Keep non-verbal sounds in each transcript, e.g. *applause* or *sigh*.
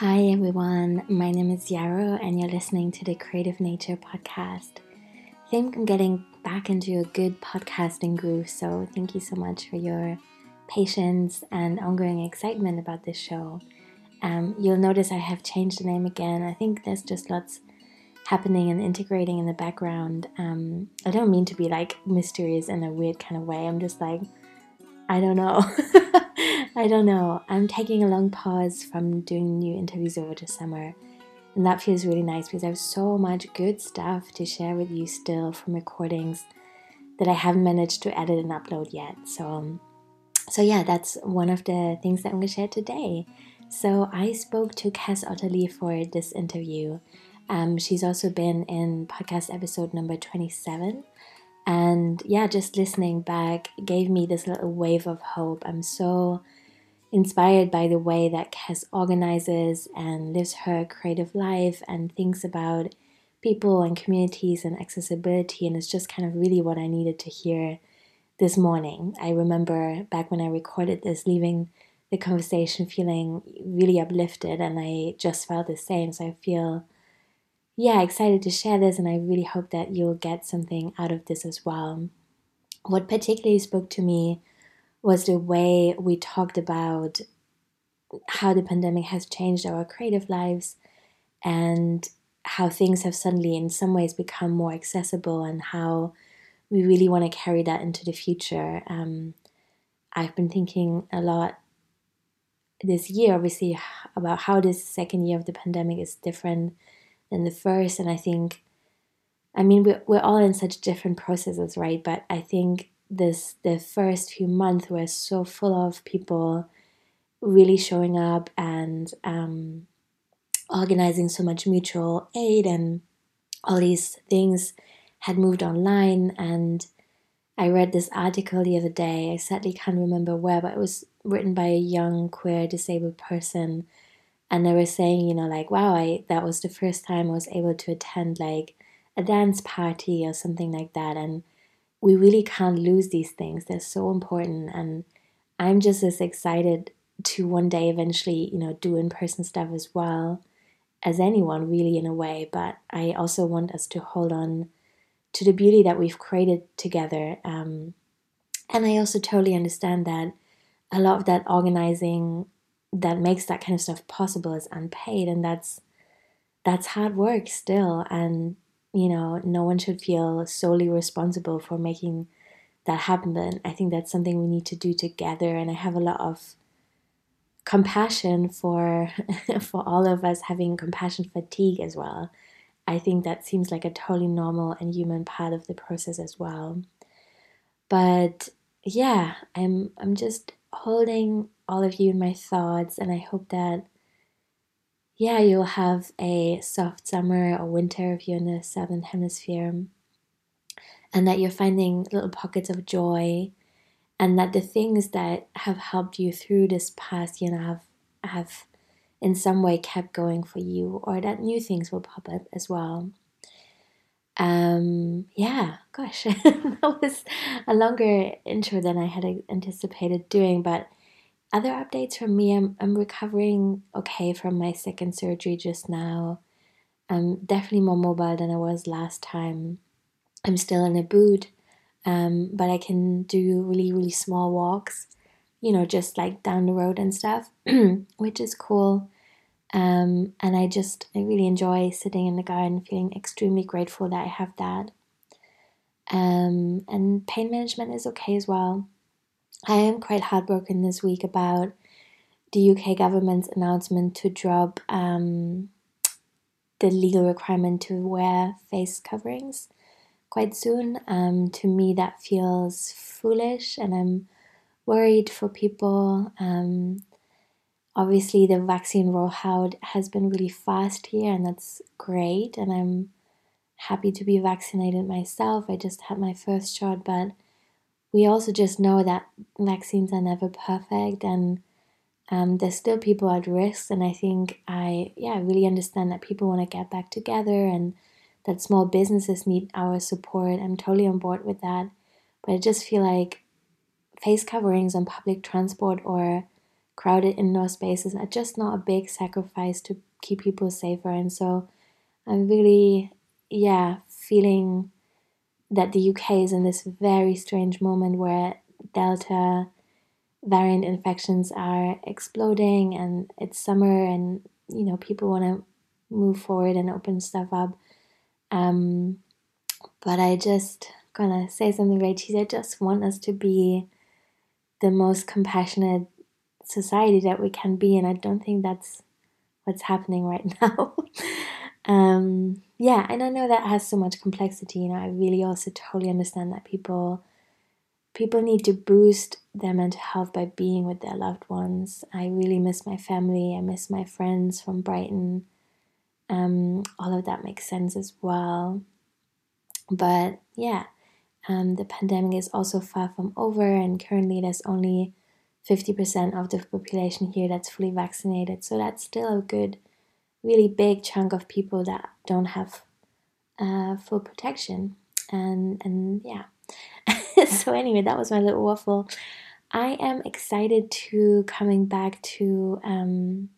Hi everyone, my name is Yarrow and you're listening to the Creative Nature podcast. I think I'm getting back into a good podcasting groove, so thank you so much for your patience and ongoing excitement about this show. Um, you'll notice I have changed the name again. I think there's just lots happening and integrating in the background. Um, I don't mean to be like mysterious in a weird kind of way. I'm just like, I don't know. *laughs* I don't know. I'm taking a long pause from doing new interviews over the summer. And that feels really nice because I have so much good stuff to share with you still from recordings that I haven't managed to edit and upload yet. So, um, so yeah, that's one of the things that I'm going to share today. So I spoke to Kes Otter Perry for this interview. Um, she's also been in podcast episode number 27 and yeah, just listening back gave me this little wave of hope. I'm so inspired by the way that Kes organizes and lives her creative life and thinks about people and communities and accessibility. And it's just kind of really what I needed to hear this morning. I remember back when I recorded this, leaving the conversation feeling really uplifted, and I just felt the same. So I feel yeah, excited to share this, and I really hope that you'll get something out of this as well. What particularly spoke to me was the way we talked about how the pandemic has changed our creative lives and how things have suddenly, in some ways, become more accessible, and how we really want to carry that into the future. Um, I've been thinking a lot this year, obviously, about how this second year of the pandemic is different than the first. And I think, I mean, we're, we're all in such different processes, right? But I think this the first few months were so full of people really showing up and um, organizing so much mutual aid and all these things had moved online and I read this article the other day. I sadly can't remember where, but it was written by a young queer disabled person and they were saying, you know, like, wow, I that was the first time I was able to attend like a dance party or something like that. And we really can't lose these things. They're so important. And I'm just as excited to one day eventually, you know, do in person stuff as well as anyone, really, in a way. But I also want us to hold on to the beauty that we've created together. Um, and I also totally understand that a lot of that organizing that makes that kind of stuff possible is unpaid and that's that's hard work still and you know no one should feel solely responsible for making that happen i think that's something we need to do together and i have a lot of compassion for *laughs* for all of us having compassion fatigue as well. I think that seems like a totally normal and human part of the process as well. But yeah i'm i'm just holding all of you in my thoughts, and I hope that, yeah, you'll have a soft summer or winter if you're in the southern hemisphere, and that you're finding little pockets of joy, and that the things that have helped you through this past year have have in some way kept going for you, or that new things will pop up as well. Um, yeah, gosh, *laughs* that was a longer intro than I had anticipated doing, but other updates from me I'm, I'm recovering okay from my second surgery just now. I'm definitely more mobile than I was last time. I'm still in a boot, um, but I can do really, really small walks, you know, just like down the road and stuff, *clears throat* which is cool. Um, and I just, I really enjoy sitting in the garden, feeling extremely grateful that I have that. Um, and pain management is okay as well. I am quite heartbroken this week about the UK government's announcement to drop um, the legal requirement to wear face coverings quite soon. Um, to me, that feels foolish, and I'm worried for people. Um, obviously, the vaccine rollout has been really fast here, and that's great. And I'm happy to be vaccinated myself. I just had my first shot, but we also just know that vaccines are never perfect and um, there's still people at risk and i think i yeah really understand that people want to get back together and that small businesses need our support i'm totally on board with that but i just feel like face coverings on public transport or crowded indoor spaces are just not a big sacrifice to keep people safer. And so I'm really, yeah, feeling that the UK is in this very strange moment where Delta variant infections are exploding and it's summer and you know people want to move forward and open stuff up um, but i just gonna say something very cheesy i just want us to be the most compassionate society that we can be and i don't think that's what's happening right *laughs* now um, yeah and i know that has so much complexity know i really also totally understand that people people need to boost their mental health by being with their loved ones. I really miss my family. I miss my friends from Brighton. Um, all of that makes sense as well. But yeah, um, the pandemic is also far from over, and currently there's only 50% of the population here that's fully vaccinated. So that's still a good, really big chunk of people that don't have uh, full protection. And, and yeah. *laughs* so anyway, that was my little waffle. I am excited to coming back to um,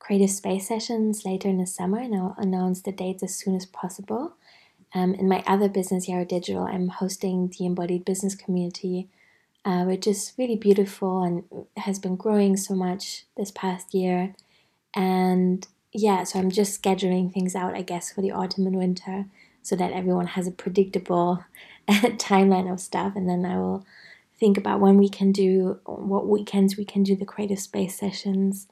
creative space sessions later in the summer, and I'll announce the dates as soon as possible. Um, in my other business, Yarrow Digital, I'm hosting the Embodied Business Community, uh, which is really beautiful and has been growing so much this past year. And yeah, so I'm just scheduling things out, I guess, for the autumn and winter so that everyone has a predictable *laughs* timeline of stuff. And then I will think about when we can do, what weekends we can do the creative space sessions.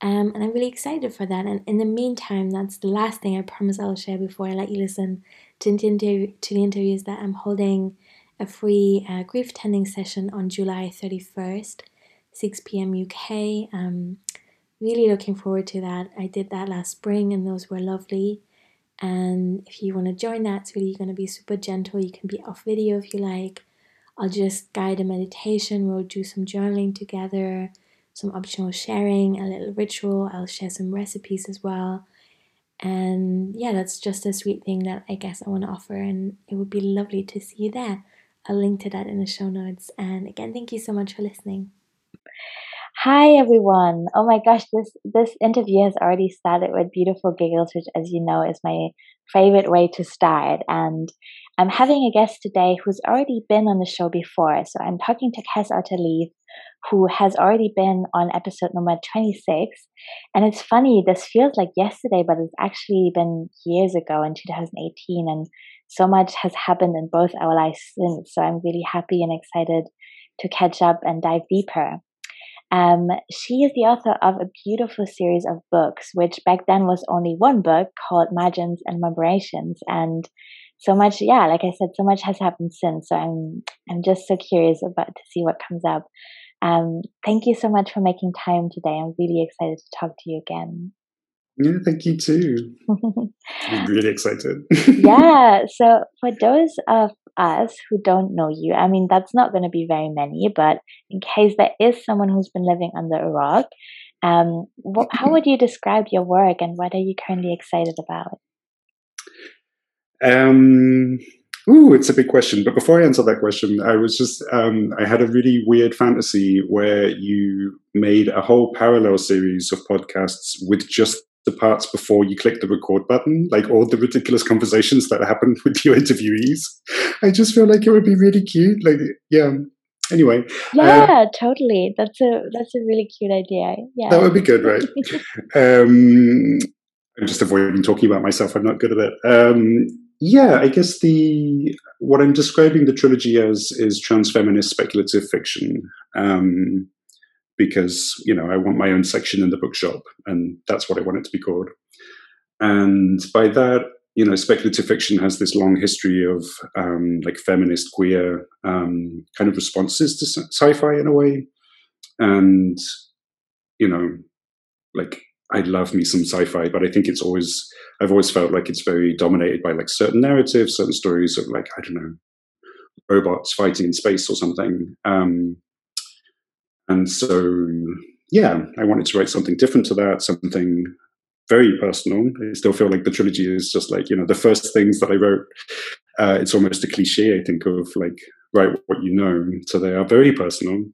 Um, and I'm really excited for that. And in the meantime, that's the last thing I promise I'll share before I let you listen to, to, to the interviews that I'm holding a free uh, grief tending session on July 31st, 6 p.m. UK. Um, really looking forward to that. I did that last spring and those were lovely. And if you want to join that, it's really going to be super gentle. You can be off video if you like. I'll just guide a meditation. We'll do some journaling together, some optional sharing, a little ritual. I'll share some recipes as well. And yeah, that's just a sweet thing that I guess I want to offer. And it would be lovely to see you there. I'll link to that in the show notes. And again, thank you so much for listening. Hi everyone. Oh my gosh, this this interview has already started with beautiful giggles, which as you know is my favorite way to start. And I'm having a guest today who's already been on the show before. So I'm talking to Kes Otter-Leith, who has already been on episode number 26. And it's funny, this feels like yesterday, but it's actually been years ago in 2018. And so much has happened in both our lives since. So I'm really happy and excited to catch up and dive deeper. Um, she is the author of a beautiful series of books, which back then was only one book called Margins and Murmurations. And so much, yeah, like I said, so much has happened since. So I'm, I'm just so curious about to see what comes up. Um, thank you so much for making time today. I'm really excited to talk to you again. Yeah, thank you too. I'm *laughs* really excited. yeah. *laughs* So for those of us who don't know you, I mean, that's not going to be very many, but in case there is someone who's been living under a rock, um, what, how would you describe your work and what are you currently excited about? Um, ooh, it's a big question. But before I answer that question, I was just, um, I had a really weird fantasy where you made a whole parallel series of podcasts with just the parts before you click the record button, like all the ridiculous conversations that happen *laughs* with your interviewees. I just feel like it would be really cute. Like, yeah. Anyway. Yeah, uh, totally. That's a that's a really cute idea. Yeah. That would be good, right? *laughs* um, I'm just avoiding talking about myself. I'm not good at it. Um, yeah, I guess the what I'm describing the trilogy as is transfeminist speculative fiction. Um, because you know I want my own section in the bookshop, and that's what I want it to be called. And by that, you know, speculative fiction has this long history of um, like feminist, queer um, kind of responses to sci-fi in a way, and you know, like I love me some sci-fi, but I think it's always I've always felt like it's very dominated by like certain narratives, certain stories of like I don't know robots fighting in space or something. Um, and so, yeah, I wanted to write something different to that, something very personal. I still feel like the trilogy is just like, you know, the first things that I wrote. Uh, it's almost a cliche, I think, of like, write what you know. So they are very personal.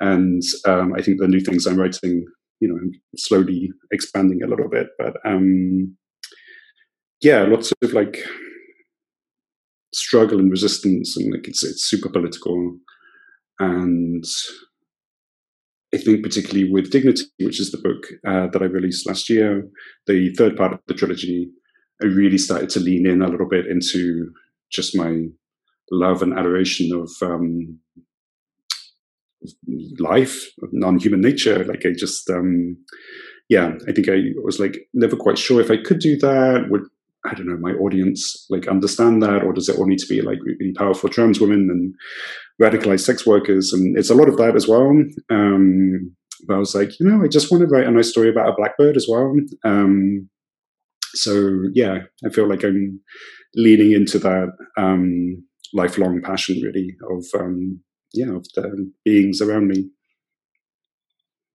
and um, I think the new things I'm writing, you know, I'm slowly expanding a little bit. But um, yeah, lots of like struggle and resistance, and like it's it's super political, and I think particularly with Dignity, which is the book uh, that I released last year, the third part of the trilogy, I really started to lean in a little bit into just my love and adoration of um, life, non-human nature. Like I just, um, yeah, I think I was like never quite sure if I could do that. Would I don't know my audience like understand that, or does it all need to be like really powerful trans women and radicalized sex workers? And it's a lot of that as well. Um, but I was like, you know, I just want to write a nice story about a blackbird as well. Um, so yeah, I feel like I'm leaning into that um, lifelong passion, really, of um, yeah, of the beings around me.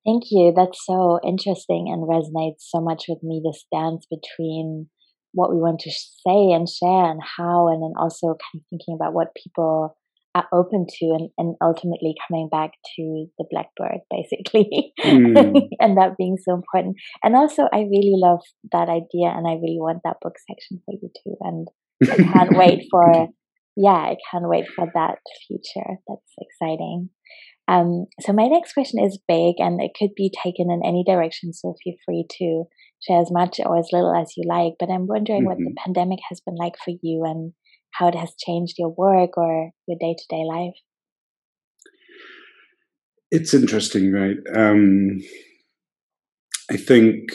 Thank you. That's so interesting and resonates so much with me. This dance between what we want to say and share and how, and then also kind of thinking about what people are open to and, and ultimately coming back to the blackbird *laughs* basically. Mm. and that being so important. And also i really love that idea and i really want that book section for you too and i can't wait *laughs* for yeah i can't wait for that future. That's exciting um, so my next question is big and it could be taken in any direction so feel free to share as much or as little as you like but i'm wondering mm-hmm. what the mm-hmm. pandemic has been like for you and how it has changed your work or your day to day life? It's interesting, right? Um, I think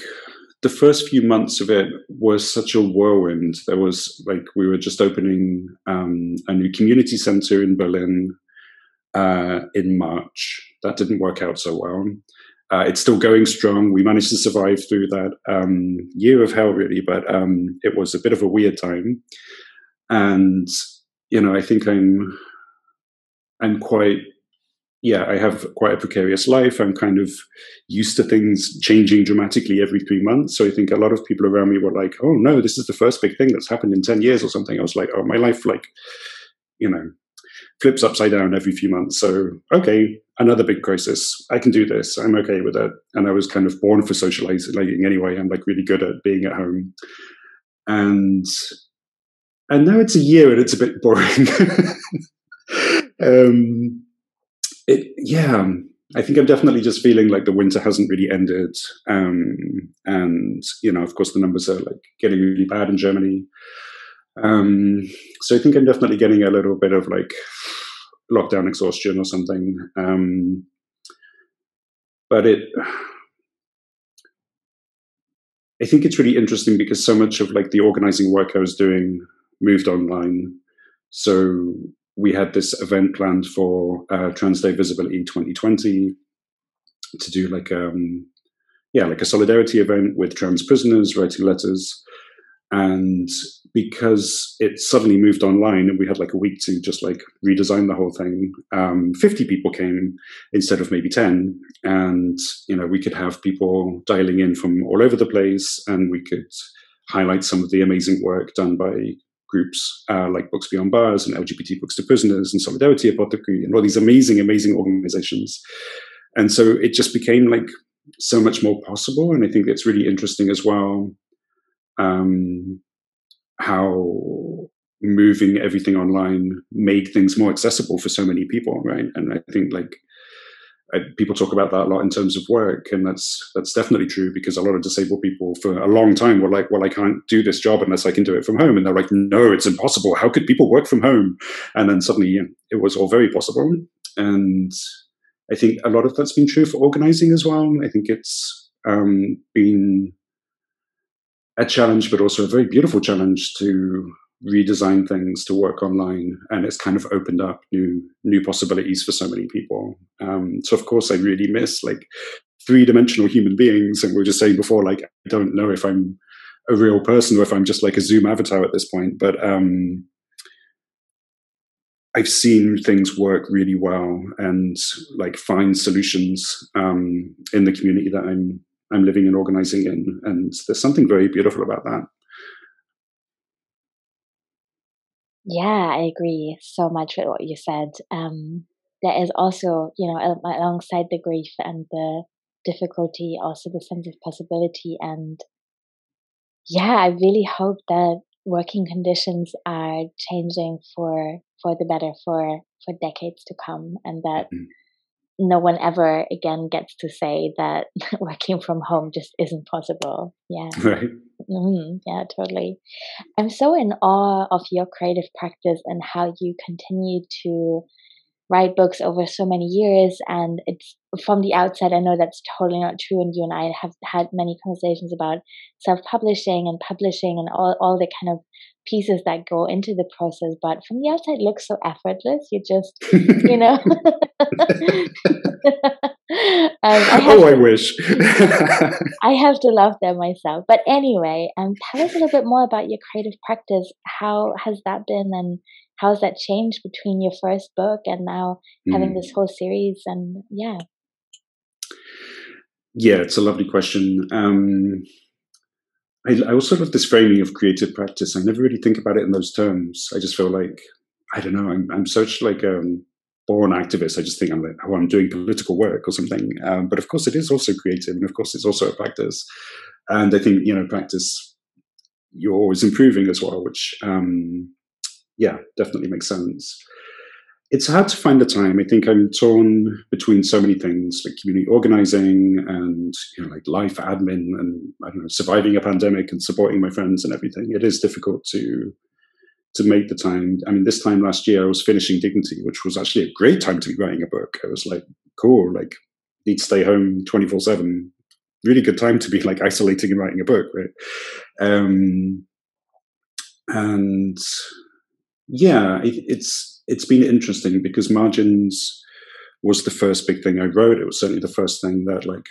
the first few months of it was such a whirlwind. There was like we were just opening um, a new community center in Berlin uh, in March. That didn't work out so well. Uh, it's still going strong. We managed to survive through that um, year of hell, really, but um, it was a bit of a weird time and you know i think i'm i'm quite yeah i have quite a precarious life i'm kind of used to things changing dramatically every three months so i think a lot of people around me were like oh no this is the first big thing that's happened in 10 years or something i was like oh my life like you know flips upside down every few months so okay another big crisis i can do this i'm okay with it and i was kind of born for socializing anyway i'm like really good at being at home and and now it's a year and it's a bit boring. *laughs* um, it, yeah, I think I'm definitely just feeling like the winter hasn't really ended. Um, and, you know, of course, the numbers are like getting really bad in Germany. Um, so I think I'm definitely getting a little bit of like lockdown exhaustion or something. Um, but it, I think it's really interesting because so much of like the organizing work I was doing moved online. So we had this event planned for uh, Trans Day Visibility 2020 to do like um yeah like a solidarity event with trans prisoners writing letters and because it suddenly moved online and we had like a week to just like redesign the whole thing um, 50 people came instead of maybe 10 and you know we could have people dialing in from all over the place and we could highlight some of the amazing work done by groups uh, like Books Beyond Bars and LGBT Books to Prisoners and Solidarity Apothecary and all these amazing, amazing organizations. And so it just became like so much more possible. And I think it's really interesting as well um, how moving everything online made things more accessible for so many people, right? And I think like I, people talk about that a lot in terms of work, and that's that's definitely true because a lot of disabled people for a long time were like, "Well, I can't do this job unless I can do it from home," and they're like, "No, it's impossible. How could people work from home?" And then suddenly it was all very possible, and I think a lot of that's been true for organizing as well. I think it's um, been a challenge, but also a very beautiful challenge to redesign things to work online and it's kind of opened up new new possibilities for so many people. Um, so of course i really miss like three-dimensional human beings and we were just saying before like i don't know if i'm a real person or if i'm just like a zoom avatar at this point but um, i've seen things work really well and like find solutions um, in the community that i'm i'm living and organizing in and there's something very beautiful about that Yeah, I agree so much with what you said. Um, there is also, you know, alongside the grief and the difficulty, also the sense of possibility. And yeah, I really hope that working conditions are changing for for the better for for decades to come, and that. Mm no one ever again gets to say that *laughs* working from home just isn't possible. Yeah. *laughs* Right. Mm-hmm. Yeah, totally. I'm so in awe of your creative practice and how you continue to write books over so many years. And it's from the outside, I know that's totally not true. And you and I have had many conversations about self publishing and publishing and all, all the kind of pieces that go into the process. But from the outside, it looks so effortless. You just, you know. *laughs* um, I oh, I to, wish. *laughs* I have to love them myself. But anyway, um, tell us a little bit more about your creative practice. How has that been, and how has that changed between your first book and now mm. having this whole series? And yeah. Yeah, it's a lovely question. Um, I, I also love this framing of creative practice. I never really think about it in those terms. I just feel like I don't know. I'm, I'm such like um, born activist. I just think I'm like, oh, I'm doing political work or something. Um, but of course, it is also creative, and of course, it's also a practice. And I think you know, practice you're always improving as well, which um, yeah, definitely makes sense. It's hard to find the time. I think I'm torn between so many things, like community organizing and you know, like life admin, and I don't know, surviving a pandemic and supporting my friends and everything. It is difficult to to make the time. I mean, this time last year, I was finishing Dignity, which was actually a great time to be writing a book. I was like, cool, like, need to stay home 24 7. Really good time to be like isolating and writing a book, right? Um, and yeah, it, it's it's been interesting because margins was the first big thing I wrote. It was certainly the first thing that like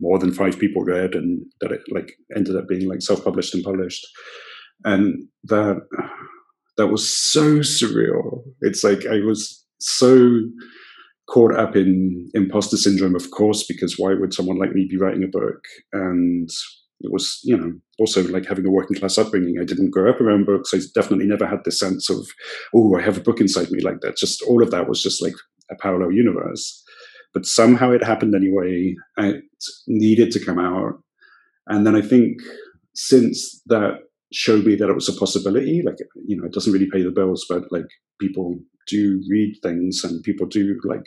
more than five people read, and that it like ended up being like self published and published, and that that was so surreal. It's like I was so caught up in imposter syndrome, of course, because why would someone like me be writing a book? And it was, you know, also like having a working class upbringing. I didn't grow up around books. I definitely never had the sense of, oh, I have a book inside me like that. Just all of that was just like a parallel universe. But somehow it happened anyway. It needed to come out. And then I think since that showed me that it was a possibility. Like, you know, it doesn't really pay the bills, but like people do read things and people do like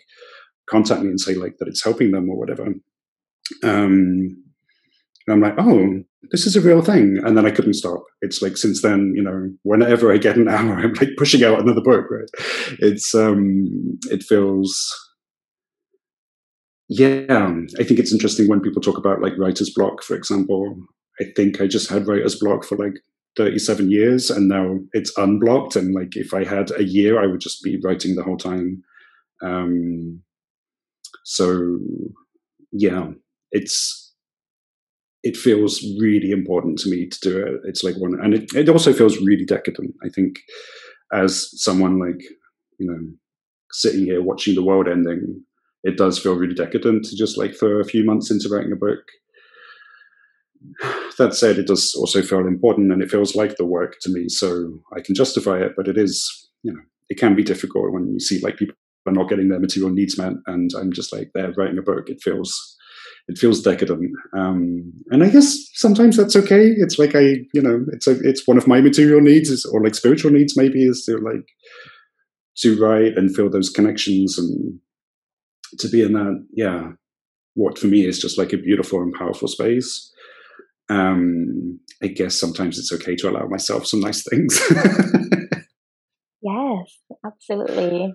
contact me and say like that it's helping them or whatever. Um, I'm like, oh, this is a real thing. And then I couldn't stop. It's like since then, you know, whenever I get an *laughs* hour, I'm like pushing out another book, right? It's um it feels yeah, I think it's interesting when people talk about like writer's block, for example. I think I just had writer's block for like 37 years and now it's unblocked and like if i had a year i would just be writing the whole time um so yeah it's it feels really important to me to do it it's like one and it, it also feels really decadent i think as someone like you know sitting here watching the world ending it does feel really decadent to just like throw a few months into writing a book *sighs* that said, it does also feel important and it feels like the work to me. So I can justify it, but it is, you know, it can be difficult when you see like people are not getting their material needs met and I'm just like they're writing a book. It feels, it feels decadent. Um, and I guess sometimes that's okay. It's like I, you know, it's a, it's one of my material needs or like spiritual needs maybe is to like, to write and feel those connections and to be in that, yeah, what for me is just like a beautiful and powerful space um, I guess sometimes it's okay to allow myself some nice things. *laughs* yes, absolutely.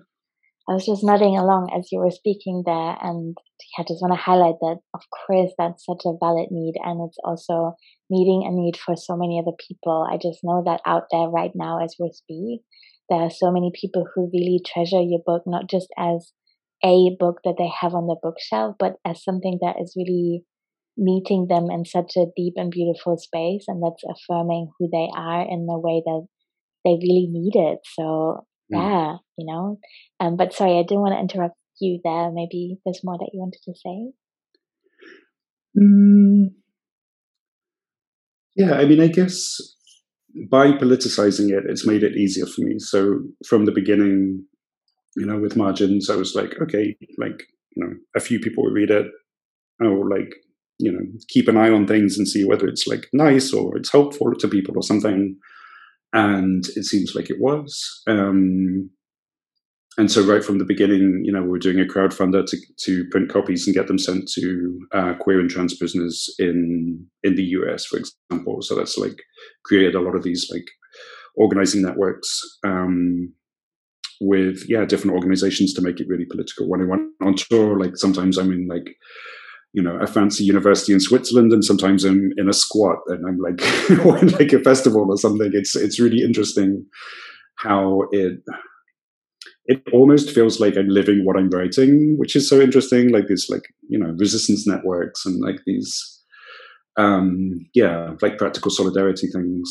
I was just nodding along as you were speaking there, and I just want to highlight that, of course, that's such a valid need, and it's also meeting a need for so many other people. I just know that out there right now, as we speak, there are so many people who really treasure your book, not just as a book that they have on their bookshelf, but as something that is really meeting them in such a deep and beautiful space and that's affirming who they are in the way that they really need it so mm. yeah you know um but sorry i didn't want to interrupt you there maybe there's more that you wanted to say mm. yeah i mean i guess by politicizing it it's made it easier for me so from the beginning you know, with margins. I was like, okay, like, you know, a few people will read it. I will like, you know, keep an eye on things and see whether it's like nice or it's helpful to people or something. And it seems like it was. Um, and so right from the beginning, you know, we were doing a crowdfunder to, to print copies and get them sent to uh, queer and trans prisoners in in the US, for example. So that's like created a lot of these like organizing networks um, with yeah different organizations to make it really political. When I went on tour, like sometimes I'm in like you know a fancy university in Switzerland, and sometimes I'm in a squat, and I'm like *laughs* like a festival or something. It's it's really interesting how it it almost feels like I'm living what I'm writing, which is so interesting. Like these, like you know, resistance networks and like these, um, yeah, like practical solidarity things.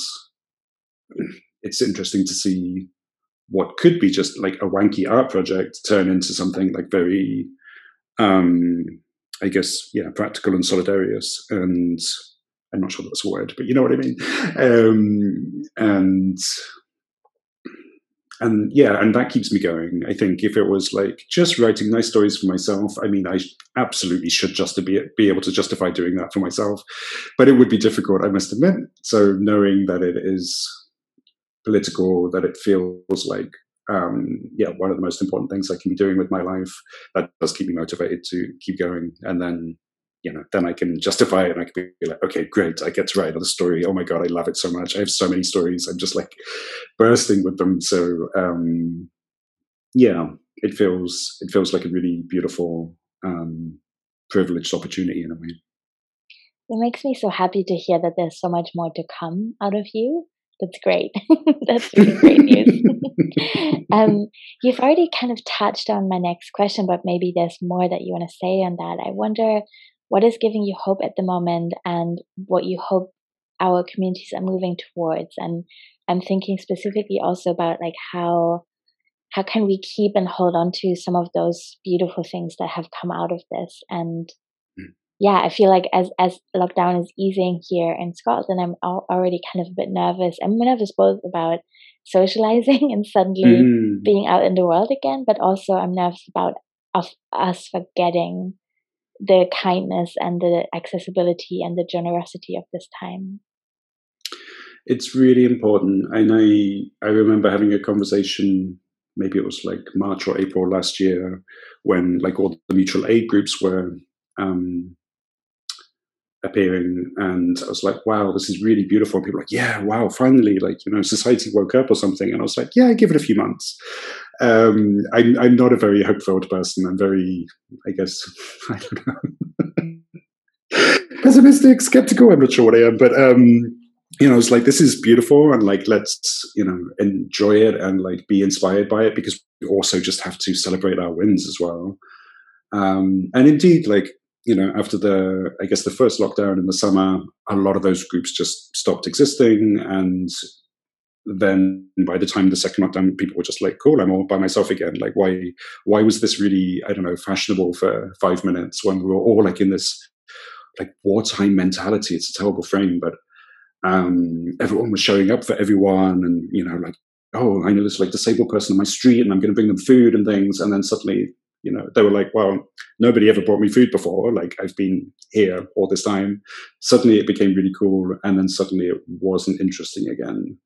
*clears throat* It's interesting to see what could be just like a wanky art project turn into something like very, um, I guess, yeah, practical and solidarious. And I'm not sure that's a word, but you know what I mean. *laughs* Um, and and yeah, and that keeps me going. I think if it was like just writing nice stories for myself, I mean, I absolutely should just be be able to justify doing that for myself, but it would be difficult, I must admit. So knowing that it is political, that it feels like um, yeah, one of the most important things I can be doing with my life, that does keep me motivated to keep going. And then you know, then I can justify it and I can be like, okay, great, I get to write another story. Oh my god, I love it so much. I have so many stories. I'm just like bursting with them. So um, yeah, it feels it feels like a really beautiful, um, privileged opportunity in a way. It makes me so happy to hear that there's so much more to come out of you. That's great. *laughs* That's really great news. *laughs* um, you've already kind of touched on my next question, but maybe there's more that you want to say on that. I wonder what is giving you hope at the moment and what you hope our communities are moving towards and i'm thinking specifically also about like how how can we keep and hold on to some of those beautiful things that have come out of this and mm. yeah i feel like as as lockdown is easing here in scotland i'm already kind of a bit nervous i'm nervous both about socializing *laughs* and suddenly mm. being out in the world again but also i'm nervous about of us forgetting the kindness and the accessibility and the generosity of this time. It's really important. And i i remember having a conversation maybe it was like march or april last year when like all the mutual aid groups were um, appearing and i was like wow this is really beautiful. And people were like yeah wow finally like you know society woke up or something. And i was like yeah give it a few months. Um, I'm, I'm not a very hopeful person. I'm very i guess *laughs* i don't know. Pessimistic skeptical i'm not sure what i am but um, you know it's like this is beautiful and like let's you know enjoy it and like be inspired by it because we also just have to celebrate our wins as well. Um, and indeed like you know, after the, I guess the first lockdown in the summer, a lot of those groups just stopped existing. And then by the time the second lockdown, people were just like, cool, I'm all by myself again. Like, why, why was this really, I don't know, fashionable for five minutes when we were all like in this like wartime mentality? It's a terrible frame, but um, everyone was showing up for everyone and, you know, like, oh, I know this like disabled person on my street and I'm going to bring them food and things. And then suddenly you know they were like well nobody ever brought me food before like i've been here all this time. Suddenly it became really cool and then suddenly it wasn't interesting again.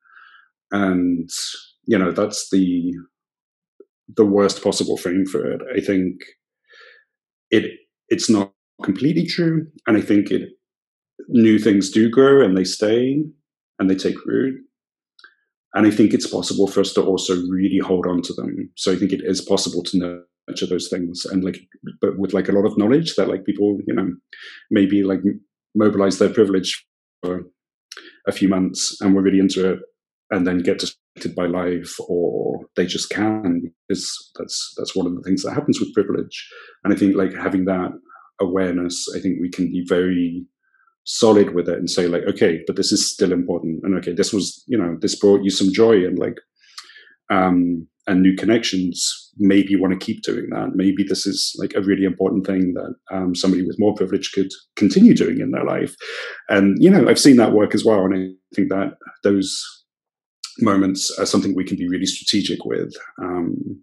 And you know that's the the worst possible thing for it. I think it it's not completely true and i think it new things do grow and they stay and they take root. And i think it's possible for us to also really hold on to them. So i think it is possible to know of those things and like but with like a lot of knowledge that like people you know maybe like mobilize their privilege for a few months and we're really into it and then get distracted by life or they just can because that's that's one of the things that happens with privilege. And i think like having that awareness i think we can be very solid with it and say like okay but this is still important. And okay this was you know this brought you some joy and like um and new connections, maybe want to keep doing that. Maybe this is like a really important thing that um, somebody with more privilege could continue doing in their life. And, you know, I've seen that work as well. And I think that those moments are something we can be really strategic with. Um,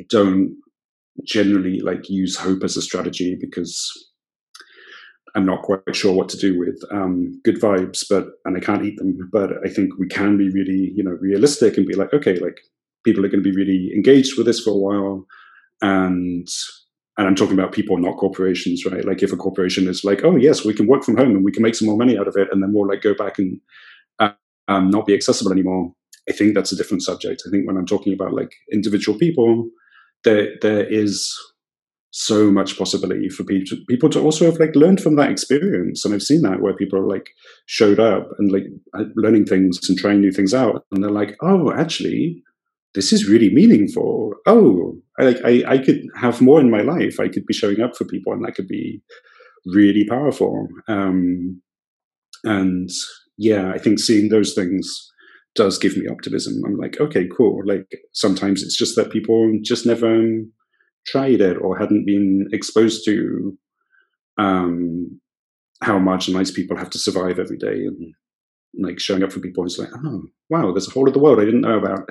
I don't generally like use hope as a strategy because I'm not quite sure what to do with um, good vibes, but and I can't eat them. But I think we can be really, you know, realistic and be like, okay, like people are going to be really engaged with this for a while, and and I'm talking about people, not corporations, right? Like if a corporation is like, oh yes, we can work from home and we can make some more money out of it, and then we'll like go back and uh, um, not be accessible anymore. I think that's a different subject. I think when I'm talking about like individual people, there there is so much possibility for people people to also have like learned from that experience and i've seen that where people are like showed up and like learning things and trying new things out and they're like oh actually this is really meaningful. Oh I, I, I could have more in my life. I could be showing up for people and that could be really powerful. Um, and yeah i think seeing those things does give me optimism. I'm like okay cool. Like sometimes it's just that people just never tried it or hadn't been exposed to um, how marginalized people have to survive every day and like showing up for people it's like oh wow there's a whole other world i didn't know about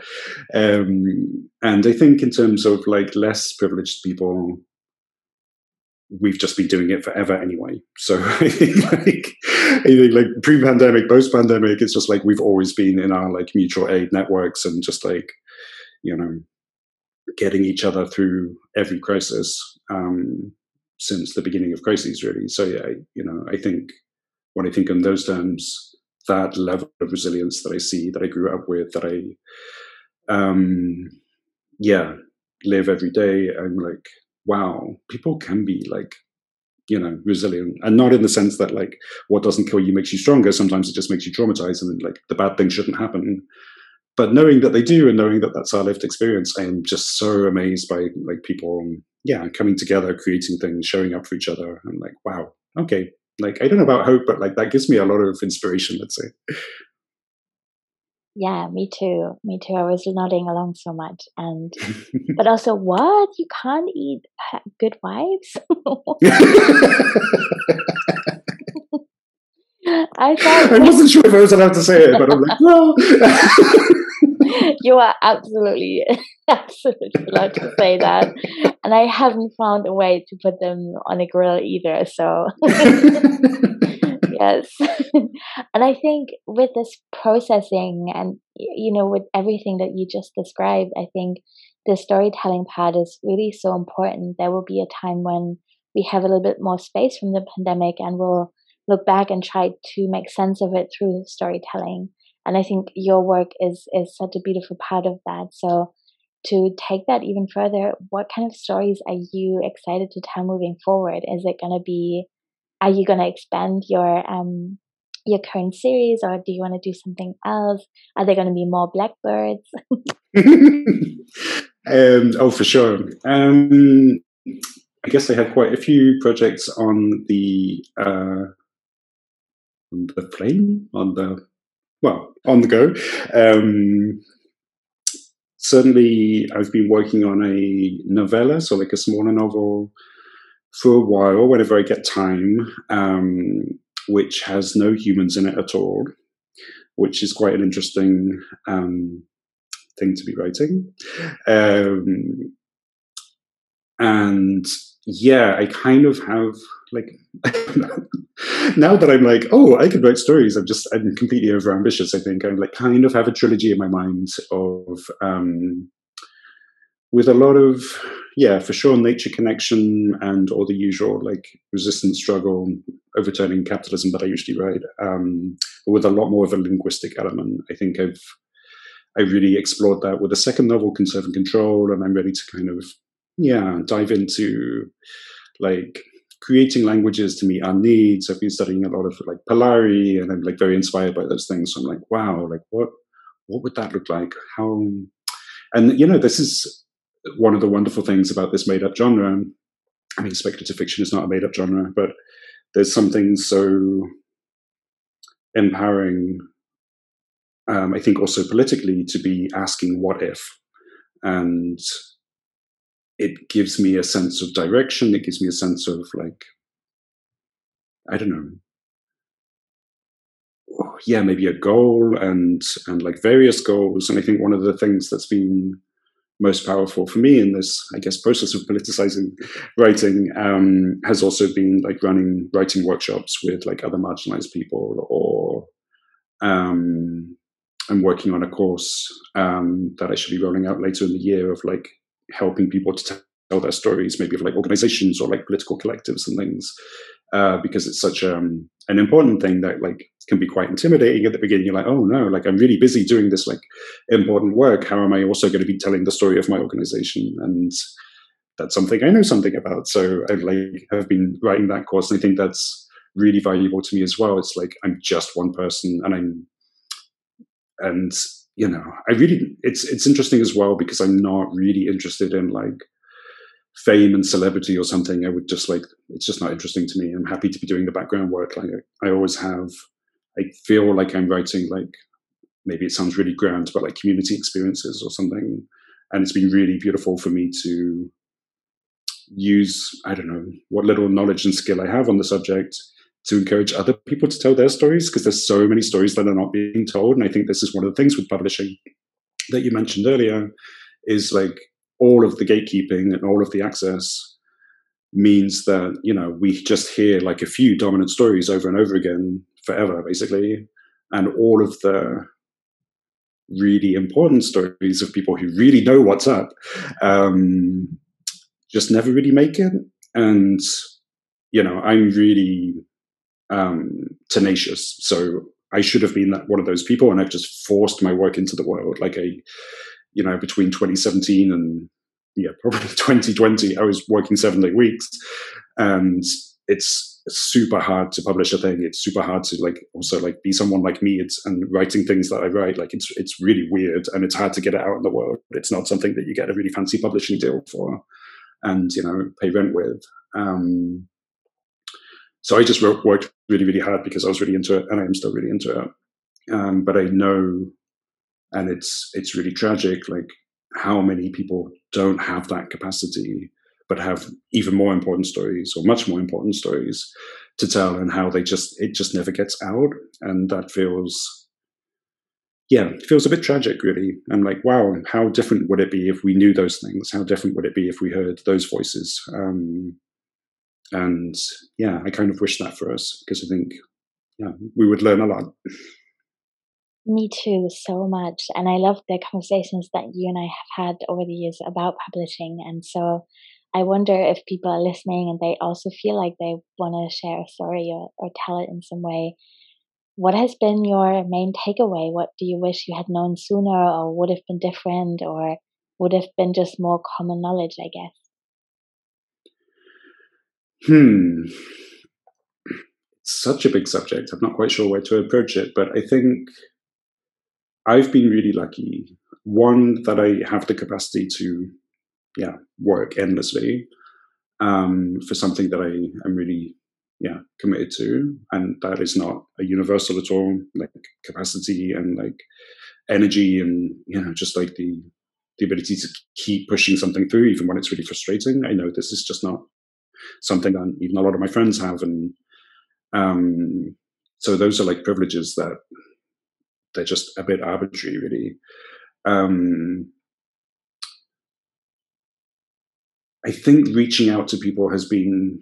um, and i think in terms of like less privileged people we've just been doing it forever anyway so *laughs* i think like like pre-pandemic post-pandemic it's just like we've always been in our like mutual aid networks and just like you know getting each other through every crisis um, since the beginning of crises, really. So yeah, you know, I think when I think in those terms, that level of resilience that I see, that I grew up with, that I, um, yeah, live every day, I'm like, wow, people can be like, you know, resilient, and not in the sense that like what doesn't kill you makes you stronger. Sometimes it just makes you traumatized, and like the bad thing shouldn't happen but knowing that they do and knowing that that's our lived experience, I am just so amazed by like people, yeah, coming together, creating things, showing up for each other. I'm like, wow, okay. Like I don't know about hope, but like that gives me a lot of inspiration. Let's say. Yeah, me too. Me too. I was nodding along so much, and *laughs* but also, what you can't eat good vibes. *laughs* *laughs* I thought I wasn't sure if I was allowed to say it, but I'm like, well. *laughs* you are absolutely, *laughs* absolutely allowed to say that. And I haven't found a way to put them on a grill either. So, *laughs* yes. and I think with this processing and, you know, with everything that you just described, I think the storytelling part is really so important. There will be a time when we have a little bit more space from the pandemic and we'll look back and try to make sense of it through storytelling and i think your work is is such a beautiful part of that. So to take that even further what kind of stories are you excited to tell moving forward? Is it going to be are you going to expand your um your current series or do you want to do something else? Are there going to be more blackbirds? *laughs* Um, oh for sure. Um, i guess i have quite a few projects on the uh, on the plane on the well, on the go. Um, certainly, I've been working on a novella, so like a smaller novel, for a while, whenever I get time, um, which has no humans in it at all, which is quite an interesting um, thing to be writing. Um, and yeah, I kind of have like *laughs* now that I'm like, oh, I could write stories. I'm just I'm completely over ambitious. I think I'm like kind of have a trilogy in my mind of um, with a lot of yeah, for sure, nature connection and all the usual like resistance struggle, overturning capitalism that I usually write, um, but with a lot more of a linguistic element. I think I've I really explored that with the second novel, Conserve and Control, and I'm ready to kind of yeah dive into like creating languages to meet our needs. I've been studying a lot of like Polari, and I'm like very inspired by those things. So I'm like, wow, like what what would that look like? How and you know, this is one of the wonderful things about this made up genre. I mean, speculative fiction is not a made up genre, but there's something so empowering. Um, I think also politically to be asking what if, and it gives me a sense of direction. It gives me a sense of like, I don't know, yeah, maybe a goal and and like various goals. And I think one of the things that's been most powerful for me in this, I guess, process of politicizing *laughs* writing um, has also been like running writing workshops with like other marginalized people, or um, I'm working on a course um, that I should be rolling out later in the year of like helping people to tell their stories, maybe of like organizations or like political collectives and things, uh, because it's such um, an important thing that like can be quite intimidating at the beginning. You're like, oh no, like I'm really busy doing this like important work. How am I also going to be telling the story of my organization? And that's something I know something about. So I like have been writing that course, and I think that's really valuable to me as well. It's like I'm just one person, and I'm and you know I really it's it's interesting as well because I'm not really interested in like fame and celebrity or something, I would just like it's just not interesting to me. I'm happy to be doing the background work. Like I, I always have. I feel like I'm writing like maybe it sounds really grand, but like community experiences or something. And it's been really beautiful for me to use I don't know what little knowledge and skill I have on the subject to encourage other people to tell their stories because there's so many stories that are not being told. And I think this is one of the things with publishing that you mentioned earlier is like all of the gatekeeping and all of the access means that you know we just hear like a few dominant stories over and over again forever basically and all of the really important stories of people who really know what's up um, just never really make it and you know i'm really um, tenacious so i should have been that one of those people and i've just forced my work into the world like a you know, between 2017 and yeah, probably *laughs* 2020, I was working seven day weeks, and it's super hard to publish a thing. It's super hard to like also like be someone like me. It's and writing things that I write. Like it's it's really weird, and it's hard to get it out in the world. It's not something that you get a really fancy publishing deal for, and you know, pay rent with. Um, so I just worked really, really hard because I was really into it, and I am still really into it. Um, but I know and it's it's really tragic like how many people don't have that capacity but have even more important stories or much more important stories to tell and how they just it just never gets out. And that feels yeah it feels a bit tragic really. I'm like wow how different would it be if we knew those things? How different would it be if we heard those voices? Um, and yeah i kind of wish that for us because i think yeah we would learn a lot me too, so much. And I love the conversations that you and I have had over the years about publishing. And so I wonder if people are listening and they also feel like they want to share a story or, or tell it in some way. What has been your main takeaway? What do you wish you had known sooner or would have been different or would have been just more common knowledge, I guess? Hmm. Such a big subject. I'm not quite sure where to approach it, but I think I've been really lucky. One that I have the capacity to, yeah, work endlessly um, for something that I am really, yeah, committed to, and that is not a universal at all. Like capacity and like energy, and you know, just like the the ability to keep pushing something through, even when it's really frustrating. I know this is just not something that even a lot of my friends have, and um, so those are like privileges that they're just a bit arbitrary, really. Um, I think reaching out to people has been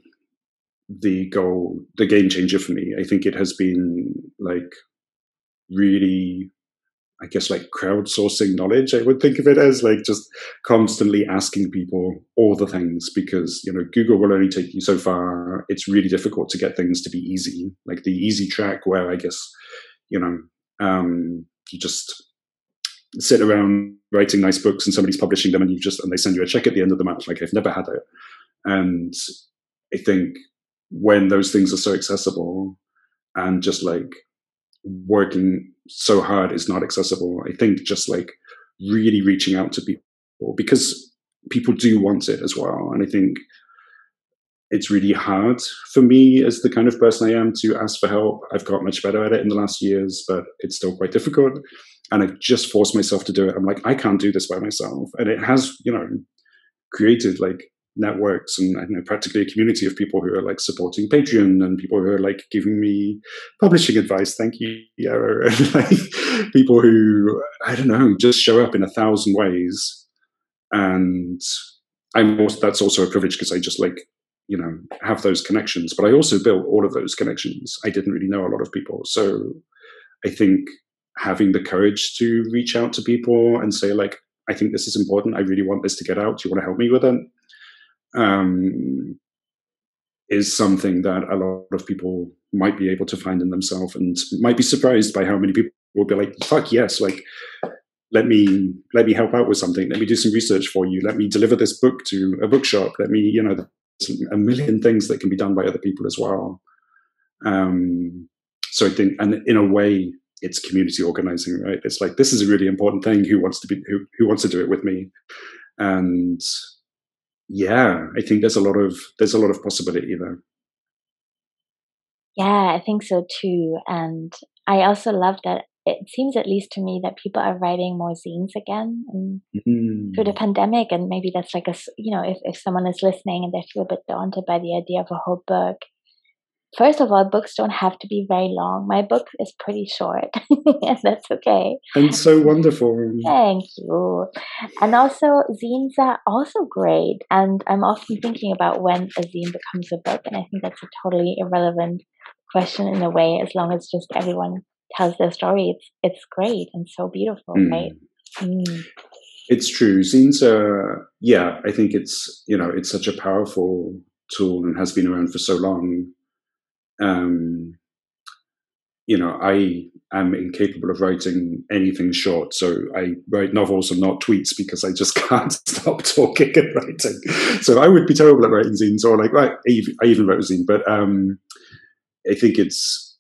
the goal, the game changer for me. I think it has been like really, I guess, like crowdsourcing knowledge. I would think of it as like just constantly asking people all the things because, you know, Google will only take you so far. It's really difficult to get things to be easy, like the easy track where I guess, you know, um, you just sit around writing nice books and somebody's publishing them and you just and they send you a check at the end of the month like i've never had it and i think when those things are so accessible and just like working so hard is not accessible i think just like really reaching out to people because people do want it as well and i think it's really hard for me as the kind of person I am to ask for help. I've got much better at it in the last years, but it's still quite difficult. And I've just forced myself to do it. I'm like, I can't do this by myself. And it has, you know, created like networks and know practically a community of people who are like supporting Patreon and people who are like giving me publishing advice. Thank you. *laughs* And like people who, I don't know, just show up in a thousand ways and I'm also that's also a privilege because I just like you know have those connections. But I also built all of those connections. I didn't really know a lot of people, so I think having the courage to reach out to people and say like, I think this is important. I really want this to get out. Do you want to help me with it? Um, is something that a lot of people might be able to find in themselves and might be surprised by how many people will be like, fuck yes, like let me let me help out with something. Let me do some research for you. Let me deliver this book to a bookshop. Let me you know a million things that can be done by other people as well. Um, so i think and in a way it's community organizing right? It's like this is a really important thing. Who wants to be who, who wants to do it with me? And yeah i think there's a lot of there's a lot of possibility there yeah i think so too and i also love that it seems at least to me that people are writing more zines again and mm. through the pandemic and maybe that's like a you know if, if someone is listening and they feel a bit daunted by the idea of a whole book first of all books don't have to be very long my book is pretty short *laughs* and that's okay and so wonderful thank you and also zines are also great and i'm often thinking about when a zine becomes a book and i think that's a totally irrelevant question in a way as long as just everyone tells their story, it's it's great and so beautiful, mm. right? Mm. It's true. Zines are, yeah, I think it's, you know, it's such a powerful tool and has been around for so long. Um, you know, I am incapable of writing anything short. So I write novels and not tweets because I just *laughs* can't stop talking and writing. So I would be terrible at writing zines or like, right, I even wrote a zine, but um, I think it's,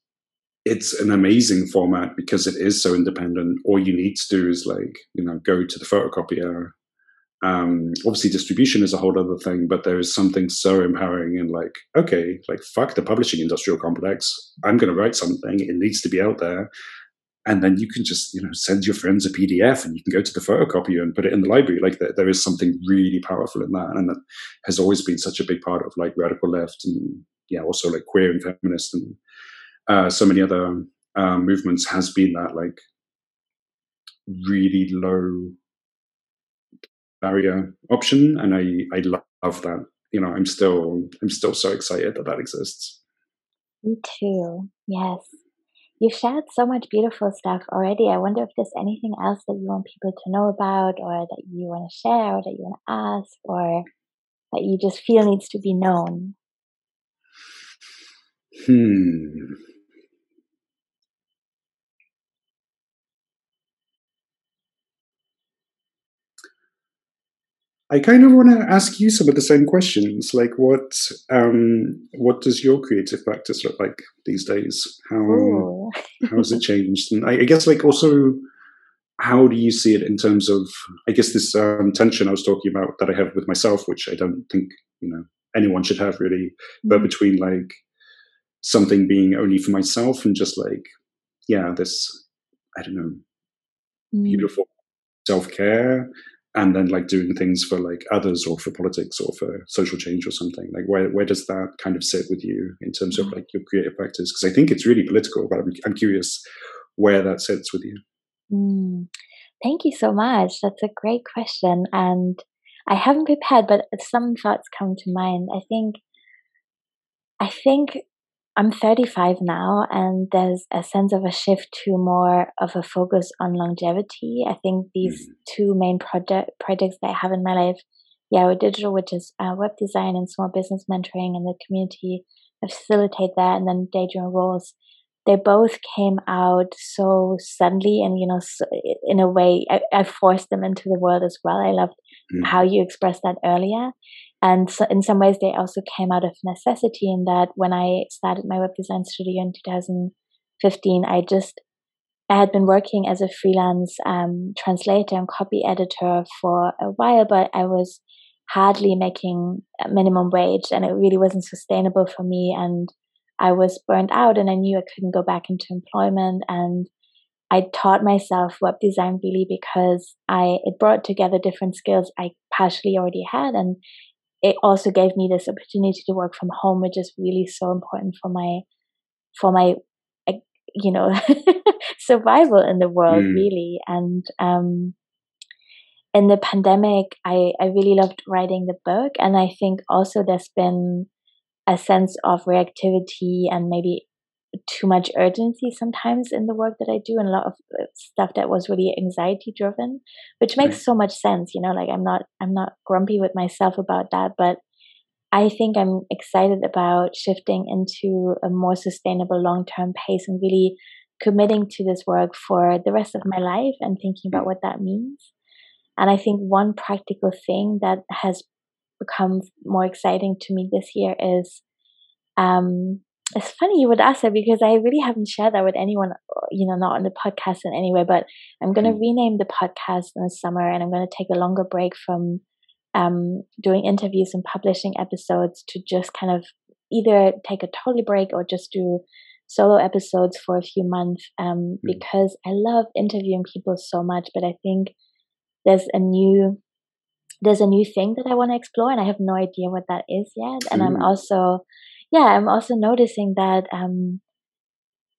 it's an amazing format because it is so independent. All you need to do is like, you know, go to the photocopier. Um, obviously distribution is a whole other thing, but there is something so empowering in like, okay, like fuck the publishing industrial complex. I'm going to write something. It needs to be out there. And then you can just, you know, send your friends a PDF and you can go to the photocopier and put it in the library. Like there, there is something really powerful in that. And that has always been such a big part of like radical left and yeah, also like queer and feminist and uh, so many other um, movements has been that like really low barrier option, and I I love that. You know, I'm still I'm still so excited that that exists. Me too. Yes. You've shared so much beautiful stuff already. I wonder if there's anything else that you want people to know about, or that you want to share, or that you want to ask, or that you just feel needs to be known. Hmm. I kind of want to ask you some of the same questions. Like, what um, what does your creative practice look like these days? How how has it *laughs* changed? And I, I, guess, like, also, how do you see it in terms of, I guess, this um, tension I was talking about that I have with myself, which I don't think you know anyone should have really, mm-hmm. but between like something being only for myself and just like, yeah, this I don't know, mm-hmm. beautiful self care and then like doing things for like others or for politics or for social change or something like where, where does that kind of sit with you in terms of mm. like your creative practice because i think it's really political but i'm, I'm curious where that sits with you mm. thank you so much that's a great question and i haven't prepared but some thoughts come to mind i think i think I'm 35 now, and there's a sense of a shift to more of a focus on longevity. I think these mm two main project projects that I have in my life, Yarrow Digital, which is uh, web design and small business mentoring and the community, I facilitate that, and then Daydream Roles. They both came out so suddenly, and you know, so in a way, I, I forced them into the world as well. I loved mm how you expressed that earlier, and so in some ways, they also came out of necessity in that when I started my web design studio in 2015, I just I had been working as a freelance um, translator and copy editor for a while, but I was hardly making minimum wage, and it really wasn't sustainable for me. And I was burnt out, and I knew I couldn't go back into employment. And I taught myself web design really because I it brought together different skills I partially already had, and it also gave me this opportunity to work from home, which is really so important for my for my you know *laughs* survival in the world, mm. really. And um, in the pandemic, I, I really loved writing the book. And I think also there's been a sense of reactivity and maybe too much urgency sometimes in the work that I do and a lot of uh, stuff that was really anxiety driven, which makes right. so much sense. You know, like I'm not, I'm not grumpy with myself about that, but I think I'm excited about shifting into a more sustainable long term pace and really committing to this work for the rest of my life and thinking about what that means. And I think one practical thing that has become more exciting to me this year is um, it's funny you would ask that because I really haven't shared that with anyone, you know, not on the podcast in any way, but I'm going to mm. rename the podcast in the summer and I'm going to take a longer break from um, doing interviews and publishing episodes to just kind of either take a totally break or just do solo episodes for a few months um, mm. because I love interviewing people so much, but I think there's a new there's a new thing that I want to explore and I have no idea what that is yet. And mm. I'm also yeah, I'm also noticing that um,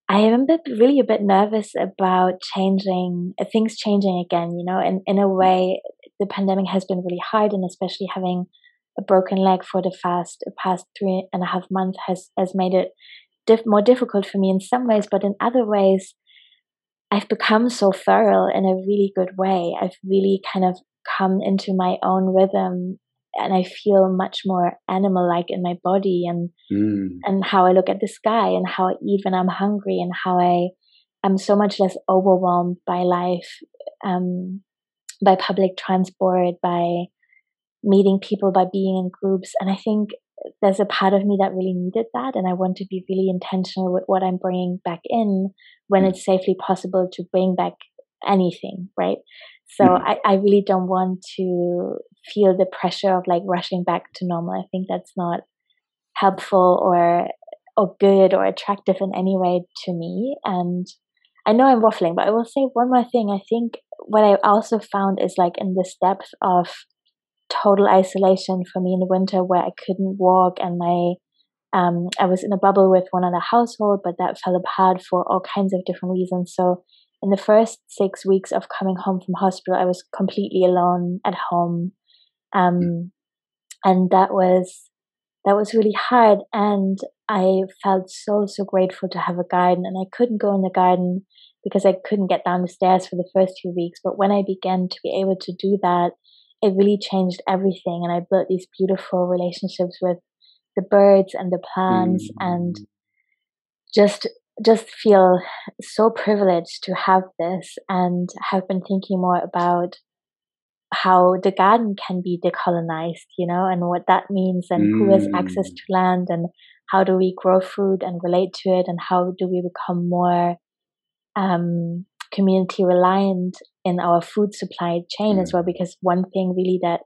I am a bit, really a bit nervous about changing uh, things changing again. You know, in in a way, the pandemic has been really hard, and especially having a broken leg for the fast past three and a half months has has made it diff- more difficult for me in some ways, but in other ways, I've become so thorough in a really good way. I've really kind of come into my own rhythm and I feel much more animal like in my body and mm. and how I look at the sky and how I eat when I'm hungry and how I I'm so much less overwhelmed by life, um, by public transport, by meeting people, by being in groups. And I think there's a part of me that really needed that. And I want to be really intentional with what I'm bringing back in when mm. it's safely possible to bring back anything, right? So mm. I, I really don't want to feel the pressure of like rushing back to normal. I think that's not helpful or or good or attractive in any way to me. And I know I'm waffling, but I will say one more thing. I think what I also found is like in this depth of total isolation for me in the winter where I couldn't walk and my um, I was in a bubble with one other household, but that fell apart for all kinds of different reasons. So in the first six weeks of coming home from hospital, I was completely alone at home. Um, and that was, that was really hard. And I felt so, so grateful to have a garden. And I couldn't go in the garden because I couldn't get down the stairs for the first few weeks. But when I began to be able to do that, it really changed everything. And I built these beautiful relationships with the birds and the plants mm. and just just feel so privileged to have this and have been thinking more about how the garden can be decolonized, you know, and what that means and mm. who has access mm. to land and how do we grow food and relate to it and how do we become more um, community reliant in our food supply chain mm. as well. Because one thing really that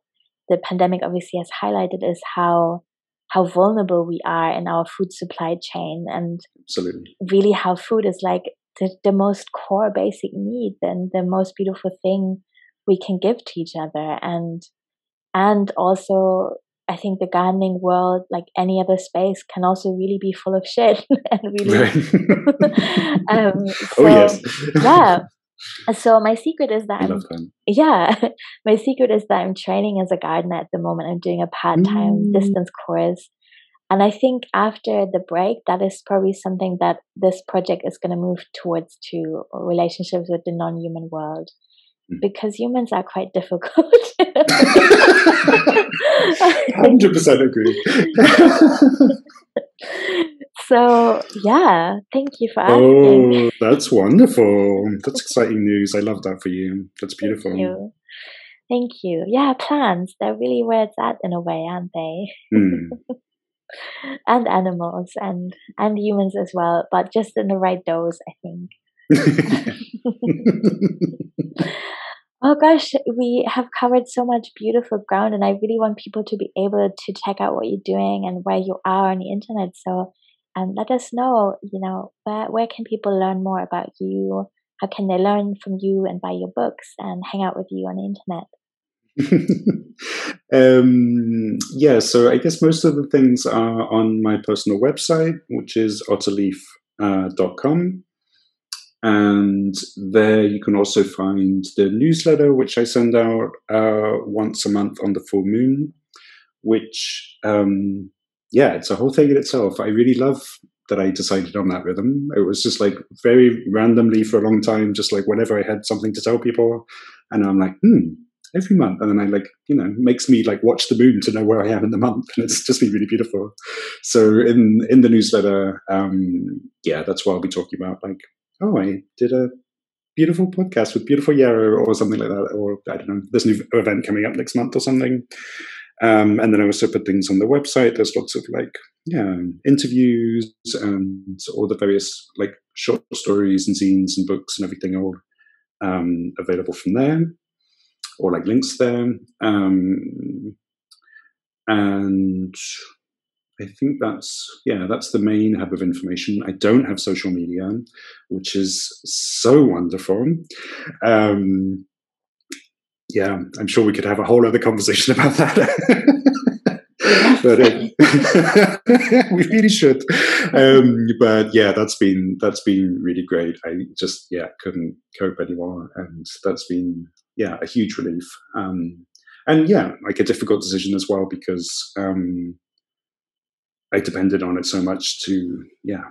the pandemic obviously has highlighted is how how vulnerable we are in our food supply chain and Absolutely. really how food is like the, the most core basic need and the most beautiful thing we can give to each other and and also I think the gardening world, like any other space, can also really be full of shit *laughs* and really. *laughs* um, *laughs* oh, so, oh yes. yeah, so my secret is that I'm, yeah, *laughs* my secret is that I'm training as a gardener at the moment. I'm doing a part time mm. distance course, and I think after the break, that is probably something that this project is going to move towards to relationships with the non human world. Mm. Because humans are quite difficult. *laughs* *laughs* Hundred percent agree. So yeah, thank you for asking. Oh, that's wonderful. That's exciting news. I love that for you. That's beautiful. Thank you. Thank you. Yeah, plants, they're really where it's at in a way, aren't they? Mm. *laughs* and animals and and humans as well, but just in the right dose, I think. *laughs* *laughs* oh gosh, we have covered so much beautiful ground, and I really want people to be able to check out what you're doing and where you are on the internet. So and let us know, you know, where, where can people learn more about you? How can they learn from you and buy your books and hang out with you on the internet? *laughs* um, yeah, so I guess most of the things are on my personal website, which is otterleaf.com. Uh, And there you can also find the newsletter, which I send out uh, once a month on the full moon, which, um, yeah, it's a whole thing in itself. I really love that I decided on that rhythm. It was just like very randomly for a long time, just like whenever I had something to tell people. And I'm like, hmm, every month. And then I like, you know, makes me like watch the moon to know where I am in the month. *laughs* And it's just been really beautiful. So in in the newsletter, um, yeah, that's what I'll be talking about. Like, oh, I did a beautiful podcast with beautiful Yarrow or something like that. Or I don't know, there's new event coming up next month or something. Um, and then I also put things on the website. There's lots of like, yeah, interviews and all the various like short stories and zines and books and everything all um, available from there or like links there. Um, and I think that's yeah, that's the main hub of information. I don't have social media, which is so wonderful. Um, yeah, I'm sure we could have a whole other conversation *laughs* about that. *laughs* but uh, *laughs* we really should. Um, but yeah, that's been that's been really great. I just yeah couldn't cope anymore, and that's been yeah a huge relief. Um, and yeah, like a difficult decision as well because um, I depended on it so much to yeah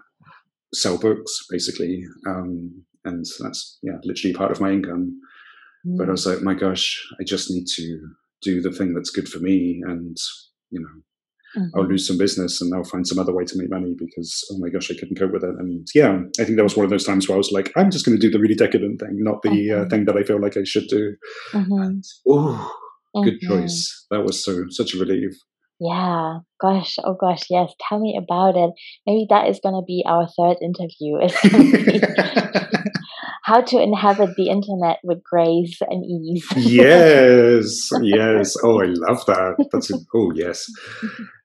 sell books basically, um, and that's yeah literally part of my income. Mm. But I was like, my gosh, I just need to do the thing that's good for me, and you know, mm-hmm. I'll lose some business and I'll find some other way to make money because oh my gosh, I couldn't cope with it. And yeah, I think that was one of those times where I was like, I'm just going to do the really decadent thing, not the uh, mm-hmm. uh, thing that I feel like I should do. Mm-hmm. Oh, good mm-hmm. choice. That was so such a relief. Yeah, gosh, oh gosh, yes. Tell me about it. Maybe that is going to be our third interview. *laughs* *laughs* how to inhabit the internet with grace and ease. yes, *laughs* yes. Oh, I love that. That's a, *laughs* oh yes.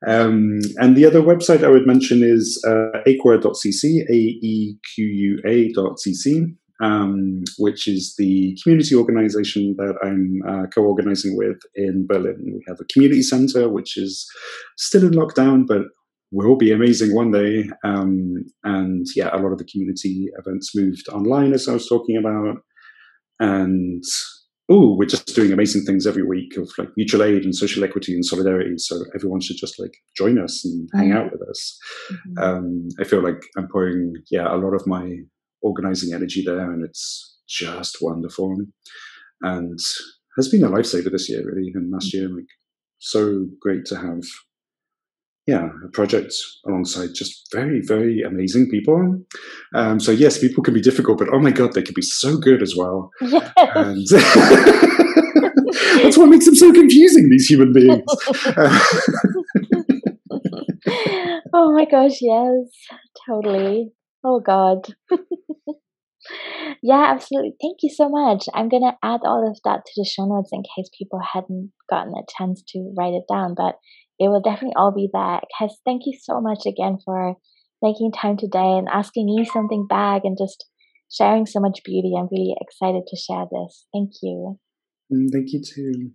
Um, and the other website I would mention is uh, aequa.cc, a e q u a dot cc. Um, which is the community organization that I'm uh, co organizing with in Berlin. We have a community center, which is still in lockdown, but will be amazing one day. Um, and yeah, a lot of the community events moved online, as I was talking about. And oh, we're just doing amazing things every week of like mutual aid and social equity and solidarity. So everyone should just like join us and hang out with us. Mm-hmm. Um, I feel like I'm pouring, yeah, a lot of my organizing energy there, and it's just wonderful. And has been a lifesaver this year, really, and last mm-hmm. year, like so great to have yeah, a project alongside just very, very amazing people. Um, so yes, people can be difficult, but oh my god, they can be so good as well. Yes. And *laughs* that's what makes them so confusing. These human beings. *laughs* oh my gosh, yes, totally. Oh god. *laughs* yeah, absolutely. Thank you so much. I'm gonna add all of that to the show notes in case people hadn't gotten a chance to write it down, but it will definitely all be there. Kes, thank you so much again for making time today and asking me something back and just sharing so much beauty. I'm really excited to share this. Thank you. Mm, thank you too.